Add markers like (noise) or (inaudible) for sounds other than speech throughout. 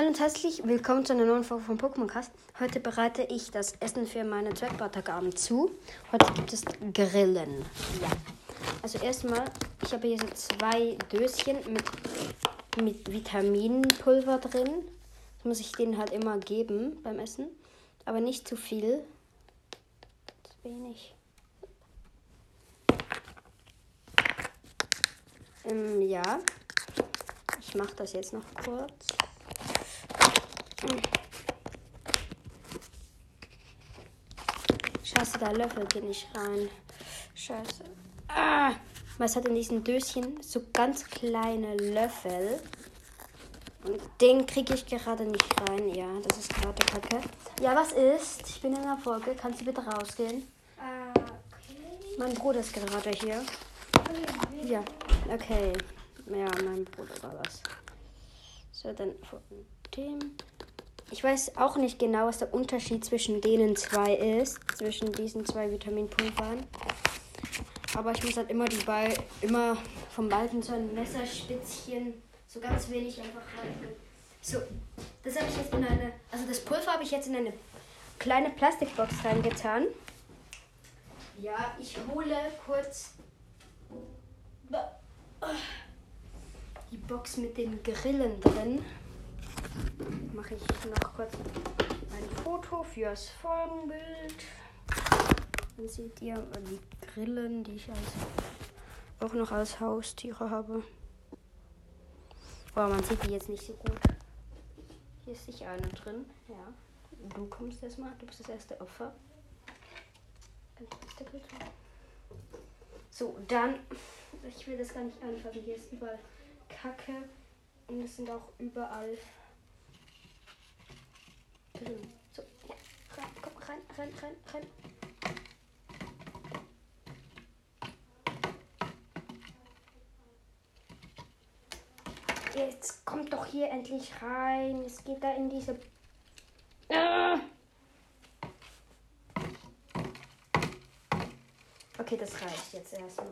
Hallo und herzlich willkommen zu einer neuen Folge von Pokémon Cast. Heute bereite ich das Essen für meinen Zwergbartagabend zu. Heute gibt es Grillen. Ja. Also erstmal, ich habe hier so zwei Döschen mit, mit Vitaminpulver drin. Das muss ich denen halt immer geben beim Essen. Aber nicht zu viel. Zu wenig. Ähm, ja. Ich mache das jetzt noch kurz. Scheiße, da löffelt nicht rein. Scheiße. Ah, was hat in diesen Döschen so ganz kleine Löffel. Und den kriege ich gerade nicht rein. Ja, das ist gerade kacke. Ja, was ist? Ich bin in der Folge. Kannst du bitte rausgehen? Äh, okay. Mein Bruder ist gerade hier. Ja, okay. Ja, mein Bruder war das. So, dann von dem. Ich weiß auch nicht genau, was der Unterschied zwischen denen zwei ist. Zwischen diesen zwei Vitaminpulvern. Aber ich muss halt immer die Ball, immer vom beiden so ein Messerspitzchen, so ganz wenig einfach halten. So, das habe ich jetzt in eine, also das Pulver habe ich jetzt in eine kleine Plastikbox reingetan. Ja, ich hole kurz die Box mit den Grillen drin. Mache ich noch kurz ein Foto fürs Folgenbild. Dann seht ihr die Grillen, die ich als, auch noch als Haustiere habe. Aber man sieht die jetzt nicht so gut. Hier ist sicher eine drin. Ja. Du kommst erstmal, du bist das erste Opfer. So, dann. Ich will das gar nicht anfassen. Hier ist überall Kacke. Und es sind auch überall. So, ja. Rein, komm, rein, rein, rein, rein. Jetzt kommt doch hier endlich rein. Es geht da in diese. Ah! Okay, das reicht jetzt erstmal.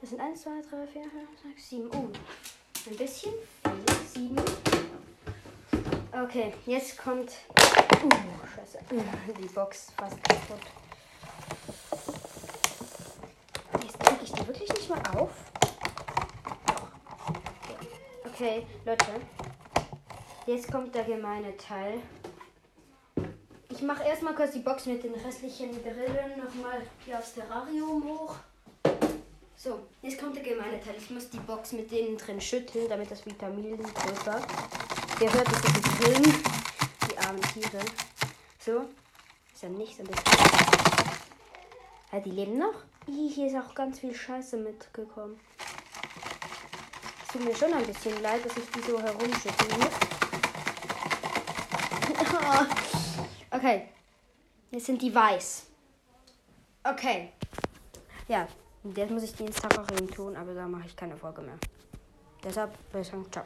Das sind 1, 2, 3, 4, 5, 6, 7. Oh, ein bisschen viel. 7. Okay, jetzt kommt. Uh, scheiße. Die Box fast kaputt. Jetzt kriege ich die wirklich nicht mal auf. Okay, Leute. Jetzt kommt der gemeine Teil. Ich mache erstmal kurz die Box mit den restlichen Grillen nochmal hier aufs Terrarium hoch. So, jetzt kommt der gemeine Teil. Ich muss die Box mit denen drin schütteln, damit das Vitaminpulver. Ihr hört es, die Grillen. Die armen Tiere. So. Ist ja nicht so ein bisschen. Ja, die leben noch. Hier ist auch ganz viel Scheiße mitgekommen. Es tut mir schon ein bisschen leid, dass ich die so herumschütteln muss. (laughs) okay. Jetzt sind die weiß. Okay. Ja, jetzt muss ich die ins Terrarium tun, aber da mache ich keine Folge mehr. Deshalb ich sagen, ciao.